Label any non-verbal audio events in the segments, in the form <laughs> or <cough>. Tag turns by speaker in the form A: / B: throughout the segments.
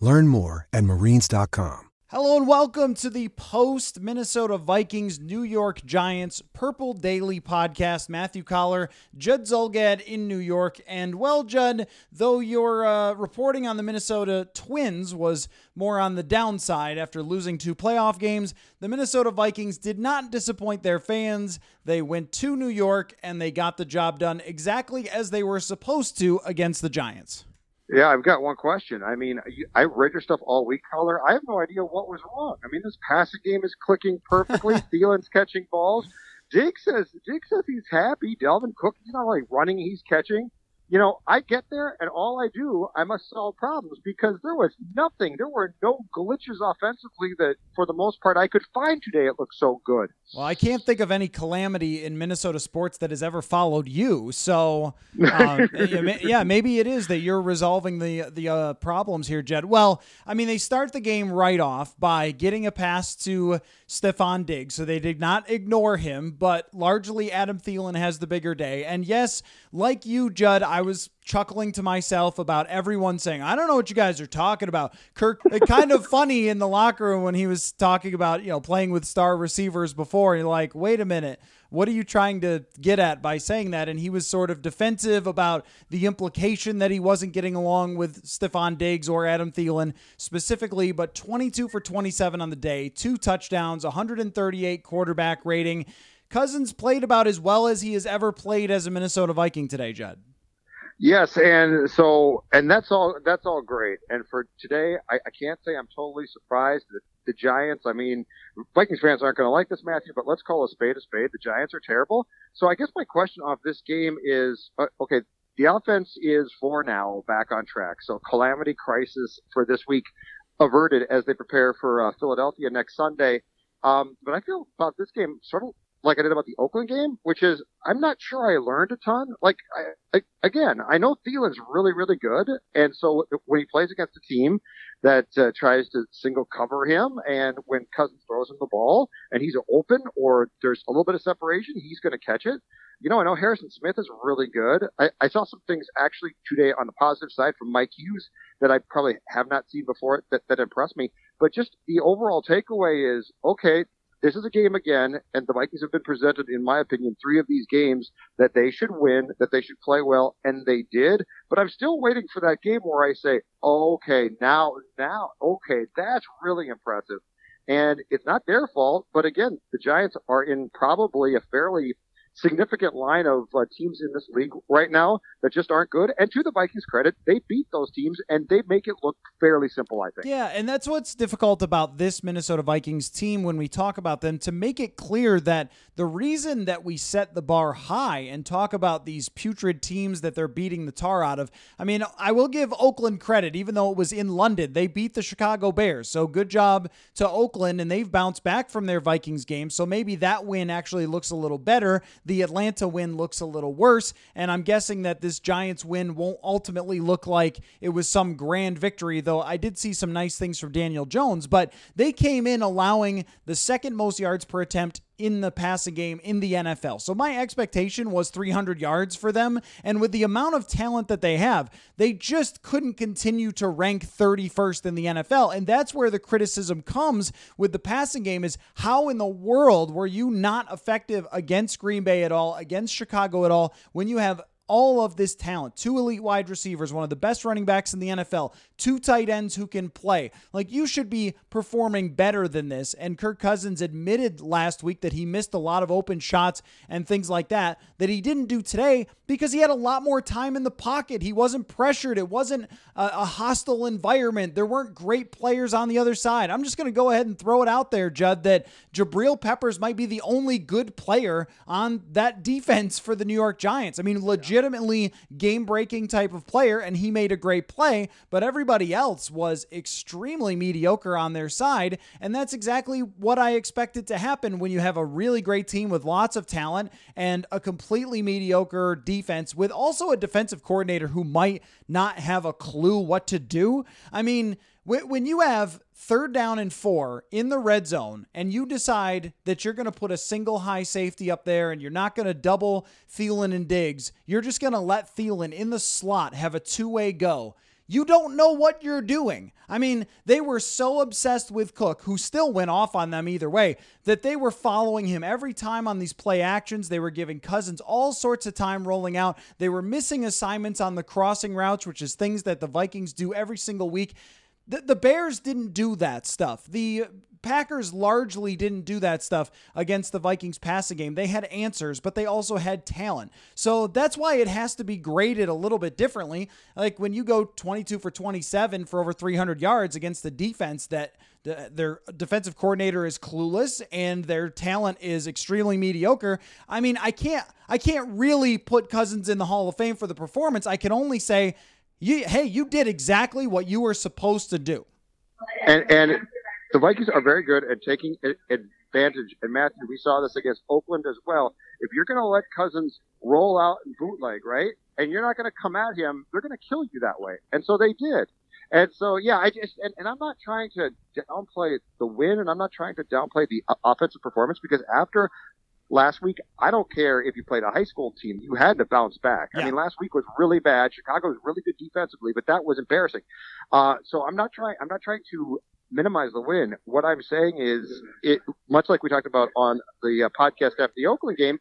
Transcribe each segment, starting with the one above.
A: Learn more at marines.com.
B: Hello and welcome to the post Minnesota Vikings New York Giants Purple Daily podcast. Matthew Coller, Judd Zulgad in New York. And well, Judd, though your uh, reporting on the Minnesota Twins was more on the downside after losing two playoff games, the Minnesota Vikings did not disappoint their fans. They went to New York and they got the job done exactly as they were supposed to against the Giants.
C: Yeah, I've got one question. I mean, I read your stuff all week, Coller. I have no idea what was wrong. I mean, this passing game is clicking perfectly. <laughs> Thielen's catching balls. Jake says Jake says he's happy. Dalvin Cook, he's not like running, he's catching you know, I get there and all I do, I must solve problems because there was nothing. There were no glitches offensively that, for the most part, I could find today. It looked so good.
B: Well, I can't think of any calamity in Minnesota sports that has ever followed you. So, <laughs> um, yeah, maybe it is that you're resolving the the uh, problems here, Jed. Well, I mean, they start the game right off by getting a pass to Stefon Diggs, so they did not ignore him, but largely Adam Thielen has the bigger day. And yes, like you, Judd, I was chuckling to myself about everyone saying, I don't know what you guys are talking about. Kirk, uh, kind of funny in the locker room when he was talking about, you know, playing with star receivers before. You're like, wait a minute. What are you trying to get at by saying that? And he was sort of defensive about the implication that he wasn't getting along with Stefon Diggs or Adam Thielen specifically, but 22 for 27 on the day, two touchdowns, 138 quarterback rating. Cousins played about as well as he has ever played as a Minnesota Viking today, Judd.
C: Yes, and so and that's all that's all great. And for today, I, I can't say I'm totally surprised that the Giants. I mean, Vikings fans aren't going to like this, Matthew, but let's call a spade a spade. The Giants are terrible. So I guess my question off this game is, uh, okay, the offense is for now back on track. So calamity crisis for this week averted as they prepare for uh, Philadelphia next Sunday. Um, but I feel about this game sort of like I did about the Oakland game, which is I'm not sure I learned a ton. Like I, I, again, I know Thielen's really really good, and so when he plays against a team that uh, tries to single cover him, and when Cousins throws him the ball and he's open or there's a little bit of separation, he's going to catch it. You know, I know Harrison Smith is really good. I, I saw some things actually today on the positive side from Mike Hughes that I probably have not seen before that, that impressed me. But just the overall takeaway is okay, this is a game again, and the Vikings have been presented, in my opinion, three of these games that they should win, that they should play well, and they did. But I'm still waiting for that game where I say, okay, now, now, okay, that's really impressive. And it's not their fault, but again, the Giants are in probably a fairly significant line of uh, teams in this league right now that just aren't good. And to the Vikings' credit, they beat those teams and they make it look fairly simple, I think.
B: Yeah, and that's what's difficult about this Minnesota Vikings team when we talk about them to make it clear that the reason that we set the bar high and talk about these putrid teams that they're beating the tar out of. I mean, I will give Oakland credit, even though it was in London, they beat the Chicago Bears. So good job to Oakland, and they've bounced back from their Vikings game. So maybe that win actually looks a little better the Atlanta win looks a little worse. And I'm guessing that this Giants win won't ultimately look like it was some grand victory, though I did see some nice things from Daniel Jones. But they came in allowing the second most yards per attempt in the passing game in the NFL. So my expectation was 300 yards for them. And with the amount of talent that they have, they just couldn't continue to rank 31st in the NFL. And that's where the criticism comes with the passing game is how in the world were you not effective against Green Bay at all, against Chicago at all, when you have all of this talent, two elite wide receivers, one of the best running backs in the NFL, two tight ends who can play. Like you should be performing better than this. And Kirk Cousins admitted last week that he missed a lot of open shots and things like that that he didn't do today because he had a lot more time in the pocket. He wasn't pressured. It wasn't a, hostile environment. There weren't great players on the other side. I'm just going to go ahead and throw it out there, Judd, that Jabril Peppers might be the only good player on that defense for the New York Giants. I mean, legitimately game breaking type of player, and he made a great play, but everybody else was extremely mediocre on their side. And that's exactly what I expected to happen when you have a really great team with lots of talent and a completely mediocre defense with also a defensive coordinator who might not have a clue what to do. I mean, when you have third down and four in the red zone and you decide that you're going to put a single high safety up there and you're not going to double Thielen and Diggs, you're just going to let Thielen in the slot have a two way go. You don't know what you're doing. I mean, they were so obsessed with Cook, who still went off on them either way, that they were following him every time on these play actions. They were giving Cousins all sorts of time rolling out. They were missing assignments on the crossing routes, which is things that the Vikings do every single week. The, the Bears didn't do that stuff. The Packers largely didn't do that stuff against the Vikings passing game. They had answers, but they also had talent. So that's why it has to be graded a little bit differently. Like when you go 22 for 27 for over 300 yards against the defense that their defensive coordinator is clueless and their talent is extremely mediocre. I mean, I can't I can't really put Cousins in the Hall of Fame for the performance. I can only say you, hey, you did exactly what you were supposed to do.
C: And and the Vikings are very good at taking advantage. And Matthew, we saw this against Oakland as well. If you're going to let Cousins roll out and bootleg, right, and you're not going to come at him, they're going to kill you that way. And so they did. And so, yeah, I just, and, and I'm not trying to downplay the win and I'm not trying to downplay the offensive performance because after last week, I don't care if you played a high school team, you had to bounce back. Yeah. I mean, last week was really bad. Chicago was really good defensively, but that was embarrassing. Uh, so I'm not trying, I'm not trying to minimize the win. What I'm saying is, it much like we talked about on the uh, podcast after the Oakland game.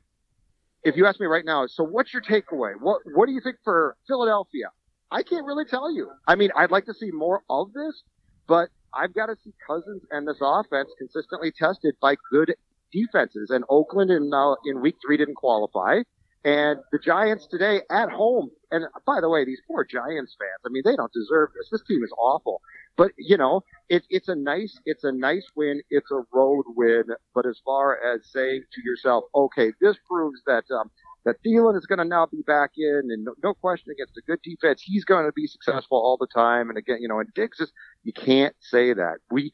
C: If you ask me right now, so what's your takeaway? What What do you think for Philadelphia? I can't really tell you. I mean, I'd like to see more of this, but I've got to see Cousins and this offense consistently tested by good defenses. And Oakland in uh, in week three didn't qualify. And the Giants today at home. And by the way, these poor Giants fans. I mean, they don't deserve this. This team is awful. But you know, it's it's a nice it's a nice win. It's a road win. But as far as saying to yourself, okay, this proves that um, that Thielen is going to now be back in, and no, no, question against a good defense, he's going to be successful all the time. And again, you know, and Diggs is you can't say that. We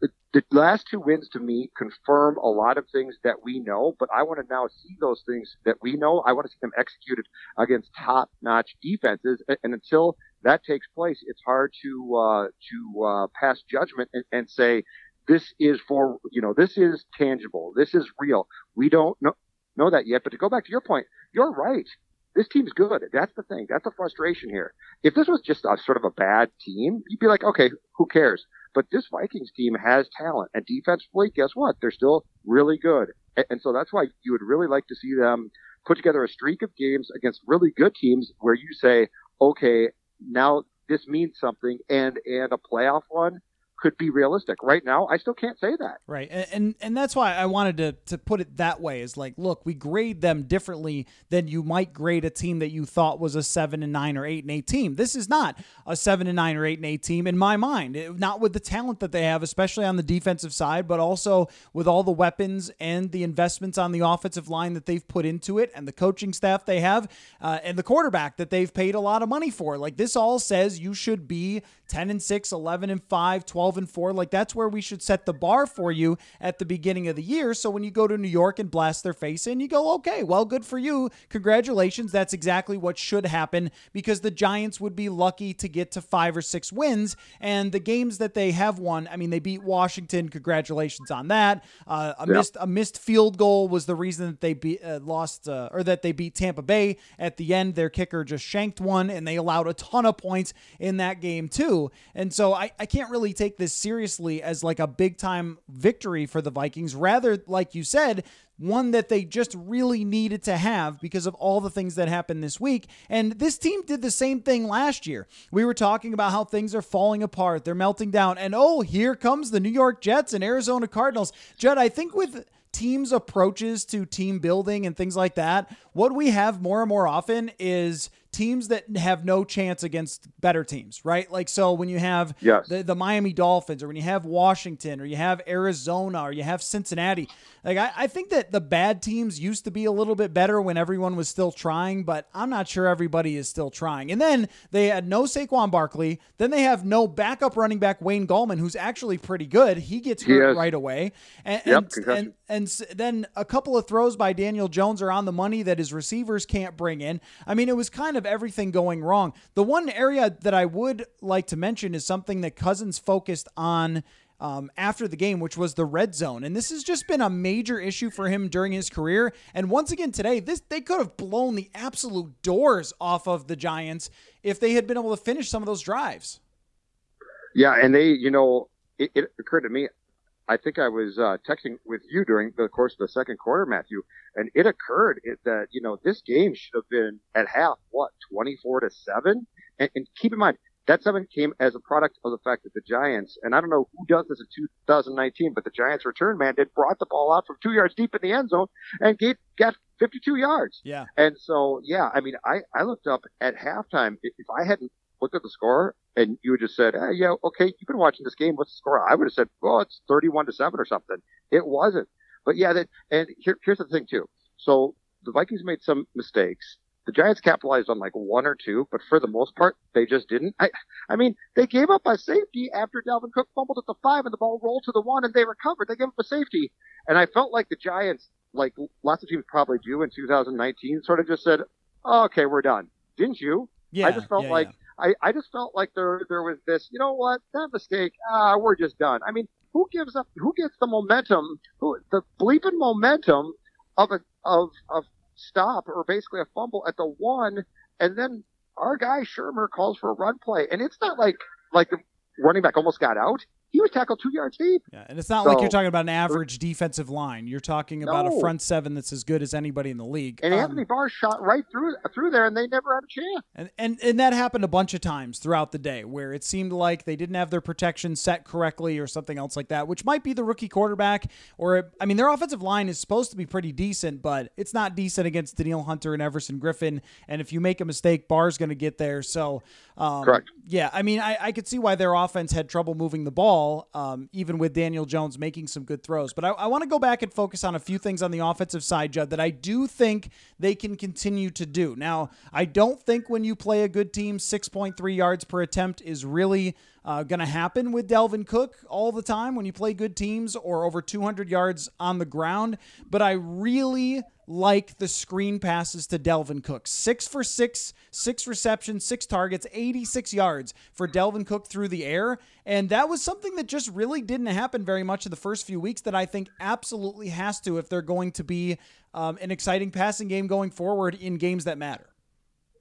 C: the last two wins to me confirm a lot of things that we know, but I want to now see those things that we know. I want to see them executed against top notch defenses. And until that takes place, it's hard to, uh, to, uh, pass judgment and, and say, this is for, you know, this is tangible. This is real. We don't know, know that yet. But to go back to your point, you're right. This team's good. That's the thing. That's the frustration here. If this was just a sort of a bad team, you'd be like, okay, who cares? But this Vikings team has talent, and defensively, guess what? They're still really good. And, so that's why you would really like to see them put together a streak of games against really good teams where you say, okay, now this means something, and and a playoff one could be realistic. Right now, I still can't say that.
B: Right, and and, and that's why I wanted to to put it that way. Is like, look, we grade them differently than you might grade a team that you thought was a seven and nine or eight and eight team. This is not a seven and nine or eight and eight team in my mind. It, not with the talent that they have, especially on the defensive side, but also with all the weapons and the investments on the offensive line that they've put into it, and the coaching staff they have, uh, and the quarterback that they've paid a lot of money for. Like this all says you should be 10 and 6, 11 and 5, 12 and 4. Like that's where we should set the bar for you at the beginning of the year. So when you go to New York and blast their face in, you go, okay, well, good for you. Congratulations. That's exactly what should happen because the Giants would be lucky to get to five or six wins. And the games that they have won, I mean, they beat Washington. Congratulations on that. Uh, a, yep. missed, a missed field goal was the reason that they be, uh, lost uh, or that they beat Tampa Bay at the end. Their kicker just shanked one and they allowed a ton of points in that game, too. And so I, I can't really take take this seriously as like a big time victory for the Vikings. Rather, like you said, one that they just really needed to have because of all the things that happened this week. And this team did the same thing last year. We were talking about how things are falling apart, they're melting down. And oh, here comes the New York Jets and Arizona Cardinals. Judd, I think with teams' approaches to team building and things like that, what we have more and more often is teams that have no chance against better teams, right? Like so when you have
C: yes.
B: the, the Miami Dolphins or when you have Washington or you have Arizona or you have Cincinnati, like I, I think that the bad teams used to be a little bit better when everyone was still trying, but I'm not sure everybody is still trying. And then they had no Saquon Barkley. Then they have no backup running back Wayne Gallman, who's actually pretty good. He gets hurt right away. And,
C: yep,
B: and, and, and then a couple of throws by Daniel Jones are on the money that his receivers can't bring in. I mean, it was kind of everything going wrong. The one area that I would like to mention is something that Cousins focused on um, after the game, which was the red zone. And this has just been a major issue for him during his career. And once again today, this they could have blown the absolute doors off of the Giants if they had been able to finish some of those drives.
C: Yeah, and they, you know, it, it occurred to me. I think I was uh, texting with you during the course of the second quarter, Matthew, and it occurred that you know this game should have been at half what twenty four to seven. And, and keep in mind that seven came as a product of the fact that the Giants, and I don't know who does this in 2019, but the Giants return man did brought the ball out from two yards deep in the end zone and get got 52 yards.
B: Yeah.
C: And so yeah, I mean, I I looked up at halftime. If I hadn't looked at the score and you would just said, hey, yeah, okay, you've been watching this game. What's the score? I would have said, well, it's 31 to seven or something. It wasn't. But yeah, that, and here, here's the thing too. So the Vikings made some mistakes. The Giants capitalized on like one or two, but for the most part, they just didn't. I, I mean, they gave up a safety after Dalvin Cook fumbled at the five and the ball rolled to the one and they recovered. They gave up a safety. And I felt like the Giants, like lots of teams probably do in 2019, sort of just said, oh, okay, we're done. Didn't you?
B: Yeah.
C: I just felt
B: yeah,
C: like,
B: yeah.
C: I, I just felt like there there was this, you know what, that mistake, ah, we're just done. I mean, who gives up, who gets the momentum, who, the bleeping momentum of a, of, of stop or basically a fumble at the one, and then our guy Shurmur calls for a run play, and it's not like, like the running back almost got out. He was tackled two yards deep.
B: Yeah, and it's not
C: So-
B: like you're talking about an average defensive line. You're talking about a front seven that's as good as anybody in the league.
C: And
B: Um,
C: Anthony Barr shot right through through there, and they never had a chance.
B: And, and and that happened a bunch of times throughout the day where it seemed like they didn't have their protection set correctly or something else like that, which might be the rookie quarterback. Or I mean, their offensive line is supposed to be pretty decent, but it's not decent against Danielle Hunter and Everson Griffen. And if you make a mistake, Barr's going to get there. So, um,
C: Correct.
B: Yeah, I mean, I, I could see why their offense had trouble moving the ball, um, even with Daniel Jones making some good throws. But I, I want to go back and focus on a few things on the offensive side, Judd, that I do think they can continue to do. Now, I don't think when you play a good team, 6.3 yards per attempt is really uh, going to happen with Dalvin Cook all the time when you play good teams or over 200 yards on the ground. But I really like the screen passes to Dalvin Cook. Six for six, six receptions, six targets, 86 yards for Dalvin Cook through the air. And that was something that just really didn't happen very much in the first few weeks that I think absolutely has to if they're going to be um, an exciting passing game going forward in games that matter.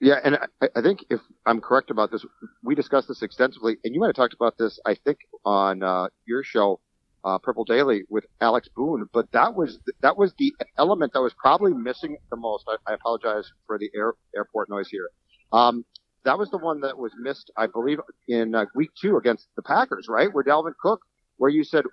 C: Yeah, and I, think if I'm correct about this, we discussed this extensively, and you might have talked about this, I think, on uh, your show, uh, Purple Daily, with Alex Boone. But that was that was the element that was probably missing the most. I, I apologize for the air, airport noise here. Um, that was the one that was missed, I believe, in uh, week two against the Packers, right? Where Dalvin Cook, where you said,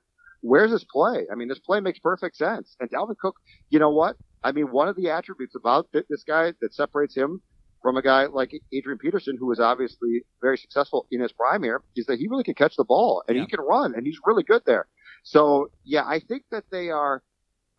C: "Where's this play?" I mean, this play makes perfect sense. And Dalvin Cook, you know what? I mean, one of the attributes about th- this guy that separates him from a guy like Adrian Peterson, who is obviously very successful in his prime here, is that he really can catch the ball and
B: Yeah.
C: he can run and he's really good there. So yeah, I think that they are,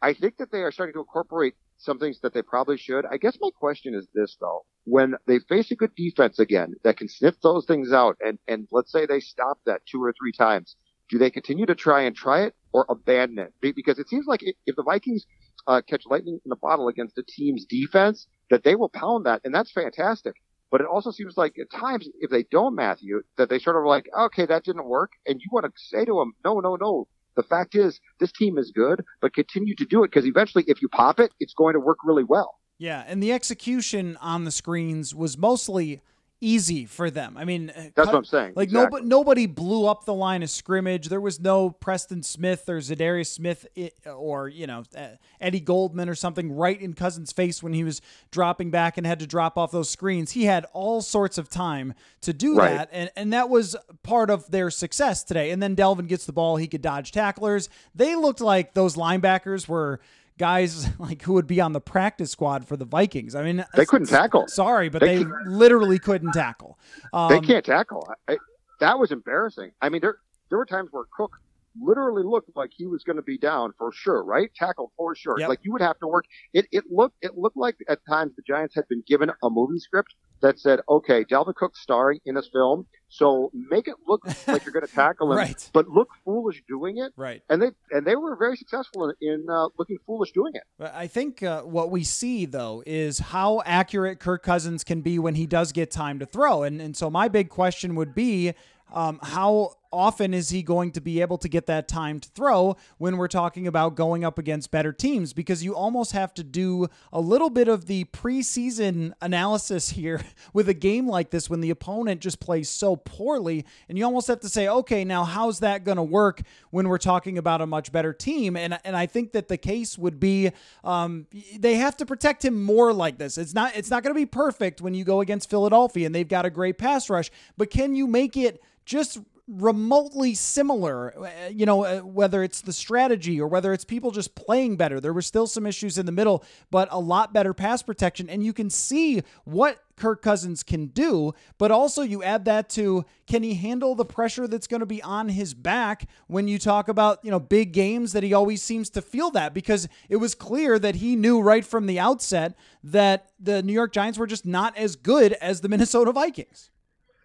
C: I think that they are starting to incorporate some things that they probably should. I guess my question is this though. When they face a good defense again that can sniff those things out and, and let's say they stop that two or three times, do they continue to try and try it or abandon it? Because it seems like if the Vikings uh, catch lightning in a bottle against a team's defense, that they will pound that, and that's fantastic. But it also seems like at times, if they don't, Matthew, that they sort of like, okay, that didn't work, and you want to say to them, no, no, no. The fact is, this team is good, but continue to do it because eventually, if you pop it, it's going to work really well.
B: Yeah, and the execution on the screens was mostly easy for them. I mean,
C: uh, that's what I'm saying.
B: Like
C: exactly.
B: nobody nobody blew up the line of scrimmage. There was no Preston Smith or Za'Darius Smith or you know uh, Eddie Goldman or something right in Cousins' face when he was dropping back and had to drop off those screens. He had all sorts of time to do right. that, and and that was part of their success today. And then Dalvin gets the ball, he could dodge tacklers. They looked like those linebackers were guys <laughs> like who would be on the practice squad for the Vikings. I mean,
C: they couldn't tackle.
B: Sorry, but they, they literally couldn't tackle.
C: Um, they can't tackle. I, that was embarrassing. I mean, there there were times where Cook literally looked like he was going to be down for sure, right? Tackle for sure. Yep. Like you would have to work. It it looked it looked like at times the Giants had been given a movie script that said, okay, Dalvin Cook starring in this film, so make it look <laughs> like you're going to tackle him,
B: right.
C: but look foolish doing it.
B: Right.
C: And they and they were very successful in, in uh, looking foolish doing it.
B: I think uh, what we see though is how accurate Kirk Cousins can be when he does get time to throw, and and so my big question would be um, how often is he going to be able to get that time to throw when we're talking about going up against better teams? Because you almost have to do a little bit of the preseason analysis here <laughs> with a game like this when the opponent just plays so poorly. And you almost have to say, okay, now how's that going to work when we're talking about a much better team? And, and I think that the case would be um, they have to protect him more like this. It's not, it's not going to be perfect when you go against Philadelphia and they've got a great pass rush, but can you make it just remotely similar, uh, you know, uh, whether it's the strategy or whether it's people just playing better. There were still some issues in the middle, but a lot better pass protection. And you can see what Kirk Cousins can do, but also you add that to can he handle the pressure that's going to be on his back when you talk about, you know, big games that he always seems to feel that because it was clear that he knew right from the outset that the New York Giants were just not as good as the <laughs> Minnesota Vikings.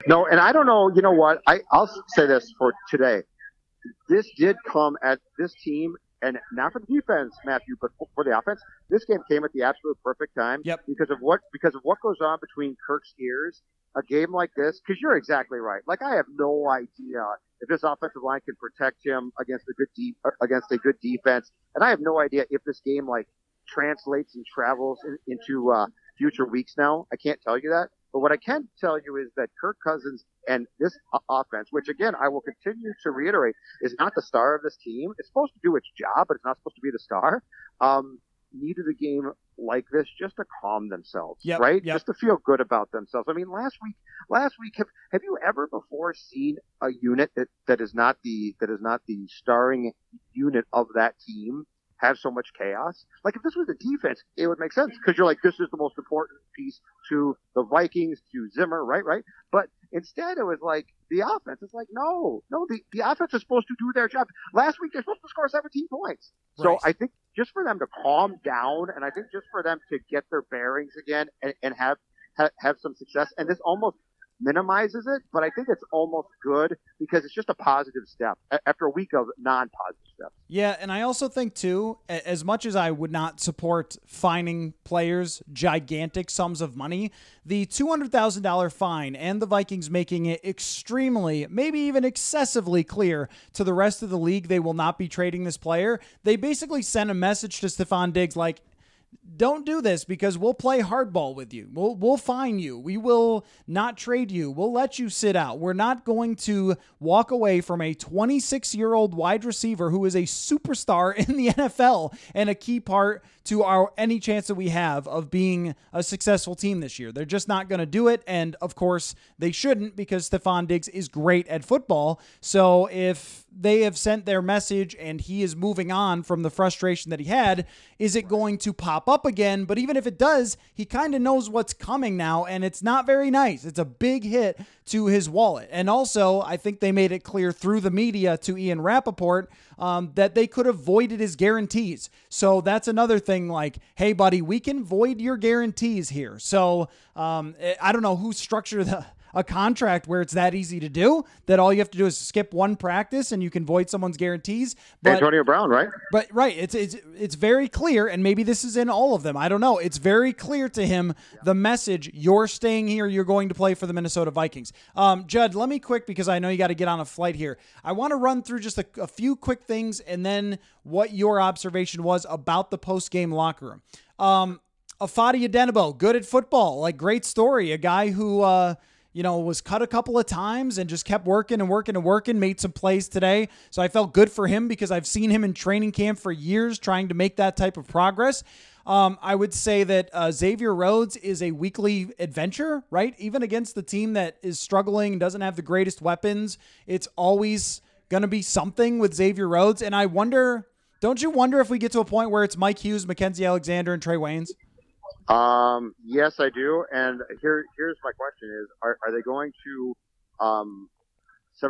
C: No, and I don't know. You know what? I I'll say this for today. This did come at this team, and not for the defense, Matthew, but for the offense. This game came at the absolute perfect time.
B: Yep.
C: Because of what because of what goes on between Kirk's ears. A game like this, because you're exactly right. Like I have no idea if this offensive line can protect him against a good de- uh, against a good defense, and I have no idea if this game like translates and travels in, into uh, future weeks. Now I can't tell you that. But what I can tell you is that Kirk Cousins and this offense, which again I will continue to reiterate, is not the star of this team. It's supposed to do its job, but it's not supposed to be the star. Um, needed a game like this just to calm themselves,
B: yep,
C: right?
B: Yep.
C: Just to feel good about themselves. I mean, last week, last week, have, have you ever before seen a unit that, that is not the that is not the starring unit of that team have so much chaos. Like if this was the defense, it would make sense because you're like, this is the most important piece to the Vikings, to Zimmer, right? Right. But instead it was like the offense. It's like, no, no, the, the offense is supposed to do their job. Last week they're supposed to score 17 points. So
B: right.
C: I think just for them to calm down and I think just for them to get their bearings again and, and have, have, have some success. And this almost minimizes it, but I think it's almost good because it's just a positive step after a week of non-positive steps.
B: Yeah, and I also think too, as much as I would not support fining players gigantic sums of money, the two hundred thousand dollar fine and the Vikings making it extremely, maybe even excessively clear to the rest of the league they will not be trading this player. They basically sent a message to Stefon Diggs like, don't do this because we'll play hardball with you. We'll we'll fine you. We will not trade you. We'll let you sit out. We're not going to walk away from a 26-year-old wide receiver who is a superstar in the <laughs> NFL and a key part to our any chance that we have of being a successful team this year. They're just not going to do it and of course they shouldn't because Stefon Diggs is great at football. So if they have sent their message and he is moving on from the frustration that he had, is it going to pop up again? But even if it does, he kind of knows what's coming now and it's not very nice. It's a big hit to his wallet. And also, I think they made it clear through the media to Ian Rapoport um, that they could have voided his guarantees. So that's another thing like, hey, buddy, we can void your guarantees here. So um, I don't know who structured the a contract where it's that easy to do that all you have to do is skip one practice and you can void someone's guarantees.
C: But, Antonio Brown, right?
B: But right, it's it's it's very clear, and maybe this is in all of them. I don't know. It's very clear to him the message: you're staying here. You're going to play for the Minnesota Vikings. Um, Judd, let me quick because I know you got to get on a flight here. I want to run through just a, a few quick things and then what your observation was about the post game locker room. Um, Ifeadi Odenigbo, good at football, like great story. A guy who uh, you know, was cut a couple of times and just kept working and working and working, made some plays today. So I felt good for him because I've seen him in training camp for years trying to make that type of progress. Um, I would say that uh, Xavier Rhodes is a weekly adventure, right? Even against the team that is struggling, doesn't have the greatest weapons, it's always going to be something with Xavier Rhodes. And I wonder, don't you wonder if we get to a point where it's Mike Hughes, Mackensie Alexander, and Trae Waynes?
C: Um, yes, I do. And here, here's my question: Is are, are they going to um,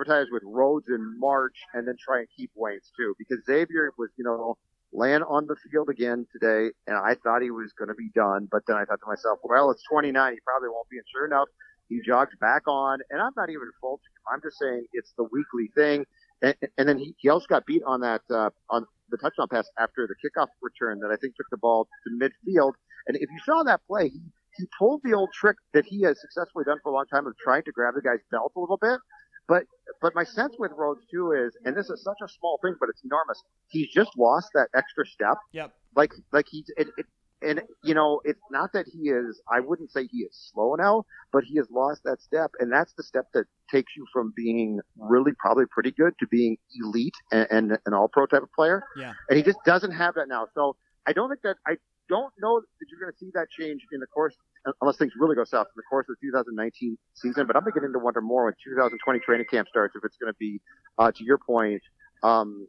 C: ties with Rhodes in March and then try and keep Waynes too? Because Xavier was, you know, laying on the field again today, and I thought he was going to be done. But then I thought to myself, well, it's 29. He probably won't be. And sure enough, he jogged back on. And I'm not even faulting him. I'm just saying it's the weekly thing. And, and then he, he also got beat on that uh, on the touchdown pass after the kickoff return that I think took the ball to midfield. And if you saw that play, he, he pulled the old trick that he has successfully done for a long time of trying to grab the guy's belt a little bit. But but my sense with Rhodes too is, and this is such a small thing, but it's enormous. He's just lost that extra step.
B: Yep.
C: Like like he's it, it, and you know it's not that he is. I wouldn't say he is slow now, but he has lost that step, and that's the step that takes you from being really probably pretty good to being elite and, and an all pro type of player.
B: Yeah.
C: And he just doesn't have that now. So I don't think that I don't know that you're going to see that change in the course, unless things really go south in the course of the 2019 season. But I'm beginning to wonder more when 2020 training camp starts if it's going to be, uh, to your point, um,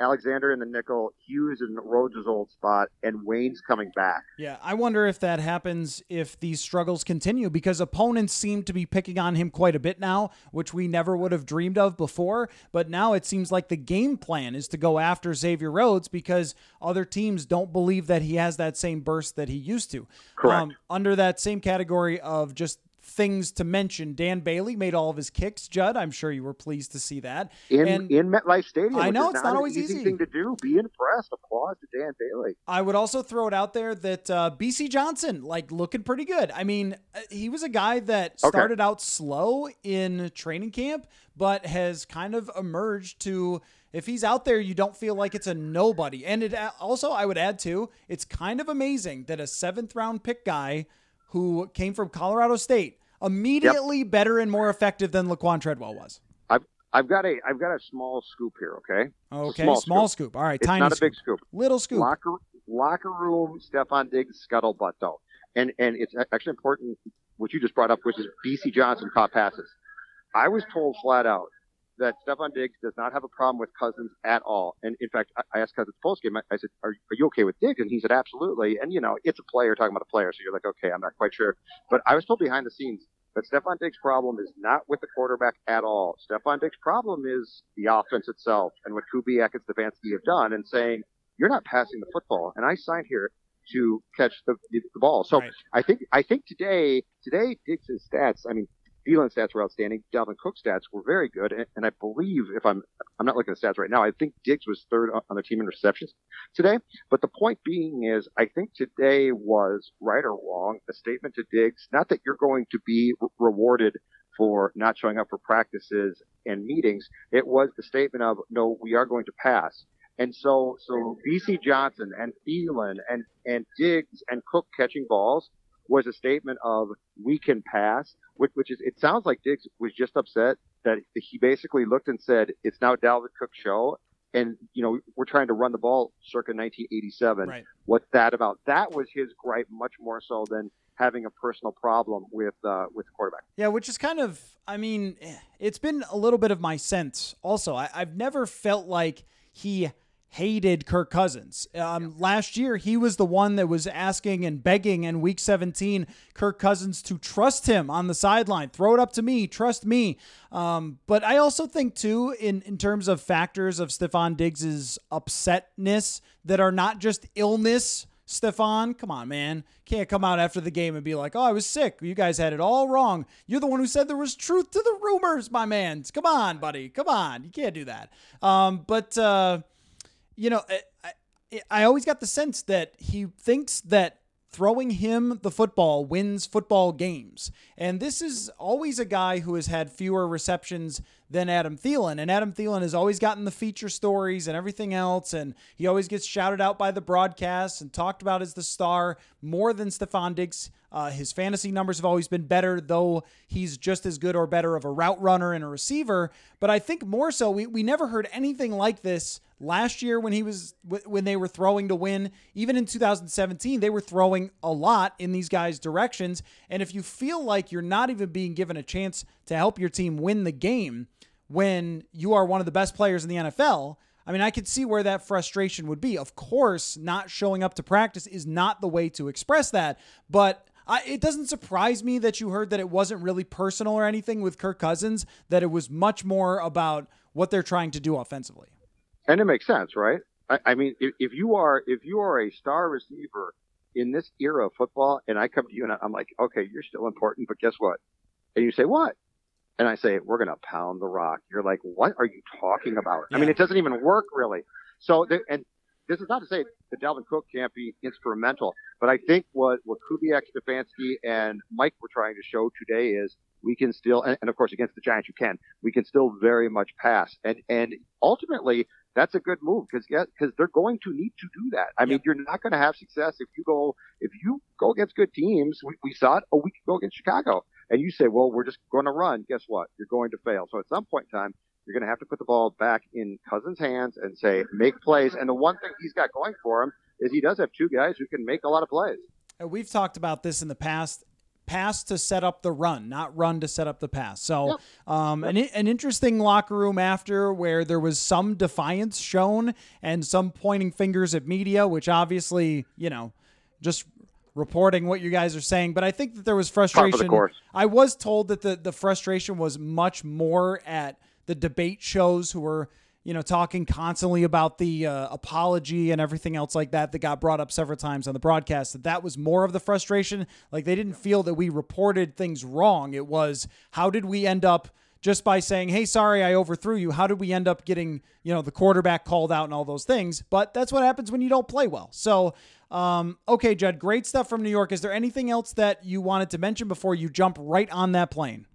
C: Alexander in the nickel, Hughes in Rhodes' old spot, and Waynes coming back.
B: Yeah, I wonder if that happens if these struggles continue because opponents seem to be picking on him quite a bit now, which we never would have dreamed of before. But now it seems like the game plan is to go after Xavier Rhodes because other teams don't believe that he has that same burst that he used to.
C: Correct. Um,
B: under that same category of just things to mention. Dan Bailey made all of his kicks. Judd, I'm sure you were pleased to see that.
C: In and in MetLife Stadium.
B: I know it's
C: not, not
B: always
C: easy,
B: easy
C: thing to do. Be impressed. Applause to Dan Bailey.
B: I would also throw it out there that uh, Bisi Johnson, like looking pretty good. I mean, uh, he was a guy that started okay. out slow in training camp, but has kind of emerged to if he's out there, you don't feel like it's a nobody. And it also, I would add too, it's kind of amazing that a seventh round pick guy who came from Colorado State immediately yep. better and more effective than Laquon Treadwell was.
C: I've I've got a I've got a small scoop here. Okay.
B: Okay. Small, small scoop. scoop. All right.
C: It's
B: tiny.
C: Not a big scoop.
B: Little scoop.
C: Locker locker room. Stefon Diggs scuttlebutt though, and and it's actually important what you just brought up, which is Bisi Johnson caught passes. I was told flat out that Stefon Diggs does not have a problem with Cousins at all. And in fact, I asked Cousins post game, I said, are, are you okay with Diggs? And he said, absolutely. And you know, it's a player talking about a player. So you're like, okay, I'm not quite sure. But I was told behind the scenes that Stefon Diggs' problem is not with the quarterback at all. Stefon Diggs' problem is the offense itself and what Kubiak and Stefanski have done and saying, you're not passing the football. And I signed here to catch the, the ball. So right. I think, I think today, today Diggs' stats, I mean, Thielen stats were outstanding. Dalvin Cook stats were very good, and, and, I believe if I'm I'm not looking at stats right now, I think Diggs was third on the team in receptions today. But the point being is, I think today was right or wrong a statement to Diggs, not that you're going to be re- rewarded for not showing up for practices and meetings. It was the statement of no, we are going to pass. And so, so Bisi Johnson and Thielen and, and Diggs and Cook catching balls was a statement of we can pass, which, which is it sounds like Diggs was just upset that he basically looked and said it's now Dalvin Cook's show, and you know we're trying to run the ball circa 1987.
B: Right.
C: What's that about? That was his gripe much more so than having a personal problem with uh, with the quarterback.
B: Yeah, which is kind of I mean it's been a little bit of my sense. Also, I, I've never felt like he hated Kirk Cousins. Um, last year, he was the one that was asking and begging in week 17 Kirk Cousins to trust him on the sideline. Throw it up to me, trust me. Um, but I also think, too, in, in terms of factors of Stefon Diggs's upsetness that are not just illness. Stefon, come on, man. Can't come out after the game and be like, oh, I was sick. You guys had it all wrong. You're the one who said there was truth to the rumors, my man. Come on, buddy. Come on. You can't do that. Um, but, uh, you know, I, I always got the sense that he thinks that throwing him the football wins football games. And this is always a guy who has had fewer receptions than Adam Thielen. And Adam Thielen has always gotten the feature stories and everything else. And he always gets shouted out by the broadcast and talked about as the star more than Stefon Diggs. Uh, his fantasy numbers have always been better, though he's just as good or better of a route runner and a receiver. But I think more so, we, we never heard anything like this last year when he was when they were throwing to win. Even in 2017, they were throwing a lot in these guys' directions. And if you feel like you're not even being given a chance to help your team win the game when you are one of the best players in the NFL, I mean, I could see where that frustration would be. Of course, not showing up to practice is not the way to express that, but I, it doesn't surprise me that you heard that it wasn't really personal or anything with Kirk Cousins, that it was much more about what they're trying to do offensively.
C: And it makes sense, right? I, I mean, if, if you are if you are a star receiver in this era of football, and I come to you and I'm like, okay, you're still important, but guess what? And you say what? And I say, we're going to pound the rock. You're like, what are you talking about? Yeah. I mean, it doesn't even work really. So, the, and this is not to say that Dalvin Cook can't be instrumental, but I think what, what Kubiak, Stefanski, and Mike were trying to show today is we can still, and, and of course against the Giants you can, we can still very much pass. And, and ultimately that's a good move because because they're going to need to do that. I yep. mean, you're not going to have success if you go if you go against good teams. We, we saw it a week ago against Chicago, and you say, well, we're just going to run. Guess what? You're going to fail. So at some point in time, you're going to have to put the ball back in Cousins' hands and say, make plays. And the one thing he's got going for him is he does have two guys who can make a lot of plays.
B: We've talked about this in the past. Pass to set up the run, not run to set up the pass. So, yep. Um, yep. An, an interesting locker room after where there was some defiance shown and some pointing fingers at media, which obviously, you know, just reporting what you guys are saying. But I think that there was frustration.
C: The
B: I was told that the, the frustration was much more at the debate shows who were you know talking constantly about the uh, apology and everything else like that that got brought up several times on the broadcast that that was more of the frustration. Like they didn't feel that we reported things wrong. It was how did we end up just by saying hey sorry i overthrew you. How did we end up getting you know the quarterback called out and all those things? But that's what happens when you don't play well. So um, okay judd great stuff from new york. Is there anything else that you wanted to mention before you jump right on that plane?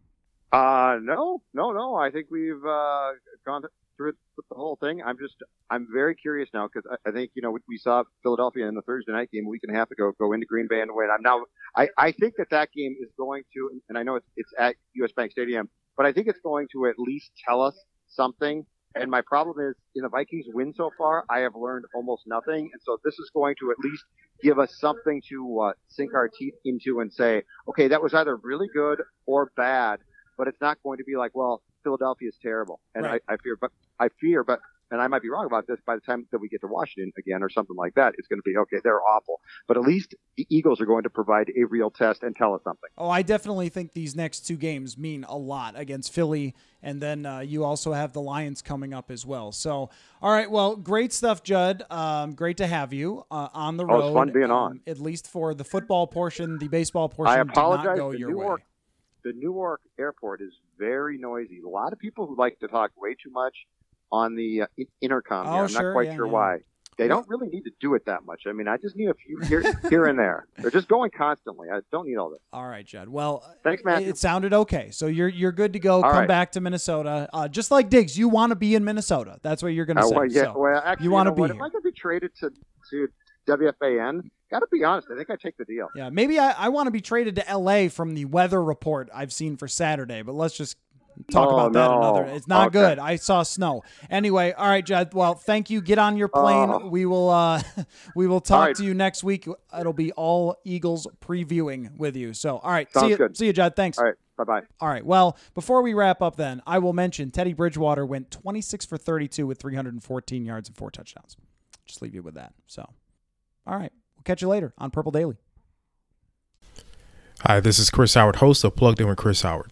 C: Uh, no, no, no. I think we've uh, gone through the whole thing. I'm just, I'm very curious now because I, I, think you know we, we, saw Philadelphia in the Thursday night game a week and a half ago go into Green Bay and win. I'm now, I, I think that that game is going to, and I know it's, it's at U.S. Bank Stadium, but I think it's going to at least tell us something. And my problem is, in the Vikings win so far, I have learned almost nothing. And so this is going to at least give us something to uh, sink our teeth into and say, okay, that was either really good or bad but it's not going to be like, well, Philadelphia is terrible, and right. I, I fear, but I fear, but and I might be wrong about this. By the time that we get to Washington again or something like that, it's going to be okay. They're awful, but at least the Eagles are going to provide a real test and tell us something.
B: Oh, I definitely think these next two games mean a lot against Philly, and then uh, you also have the Lions coming up as well. So, all right, well, great stuff, Judd. Um, great to have you uh, on the road.
C: Oh, it's fun being um, on.
B: At least for the football portion, the baseball portion. I
C: apologize.
B: Go your
C: Newark
B: way
C: the Newark airport is very noisy. A lot of people who like to talk way too much on the uh, intercom.
B: Oh,
C: here. I'm
B: sure,
C: not quite
B: yeah,
C: sure
B: yeah.
C: why. They don't really need to do it that much. I mean, I just need a few here, here and there. They're just going constantly. I don't need all this.
B: All right, Judd. Well,
C: thanks, Matt.
B: It sounded okay, so you're you're good to go.
C: All
B: Come
C: right.
B: back to Minnesota, uh, just like Diggs. You want to be in Minnesota. That's what you're going to
C: uh,
B: say.
C: Well, yeah.
B: So
C: well, actually,
B: you want to
C: know
B: be
C: what?
B: here.
C: If I could be traded to to WFAN, got to be honest. I think I take the deal.
B: Yeah, maybe I, I want to be traded to LA from the weather report I've seen for Saturday, but let's just talk
C: Oh,
B: about that
C: no.
B: another. It's not
C: Okay.
B: good. I saw snow. Anyway, all right, Judd. Well, thank you. Get on your plane.
C: Oh.
B: We will uh <laughs> we will talk
C: right.
B: to you next week. It'll be all Eagles previewing with you. So, all right. see
C: Sounds
B: you.
C: good.
B: See you, Judd. Thanks.
C: All right. Bye bye.
B: All right. Well, before we wrap up, then I will mention Teddy Bridgewater went 26 for 32 with 314 yards and four touchdowns. Just leave you with that. So, all right. We'll catch you later on Purple Daily.
D: Hi, this is Chris Howard, host of Plugged In with Chris Howard.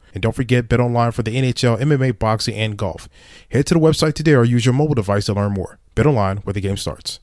D: And don't forget bet online for the NHL, MMA, boxing, and golf. Head to the website today or use your mobile device to learn more. Bet online, where the game starts.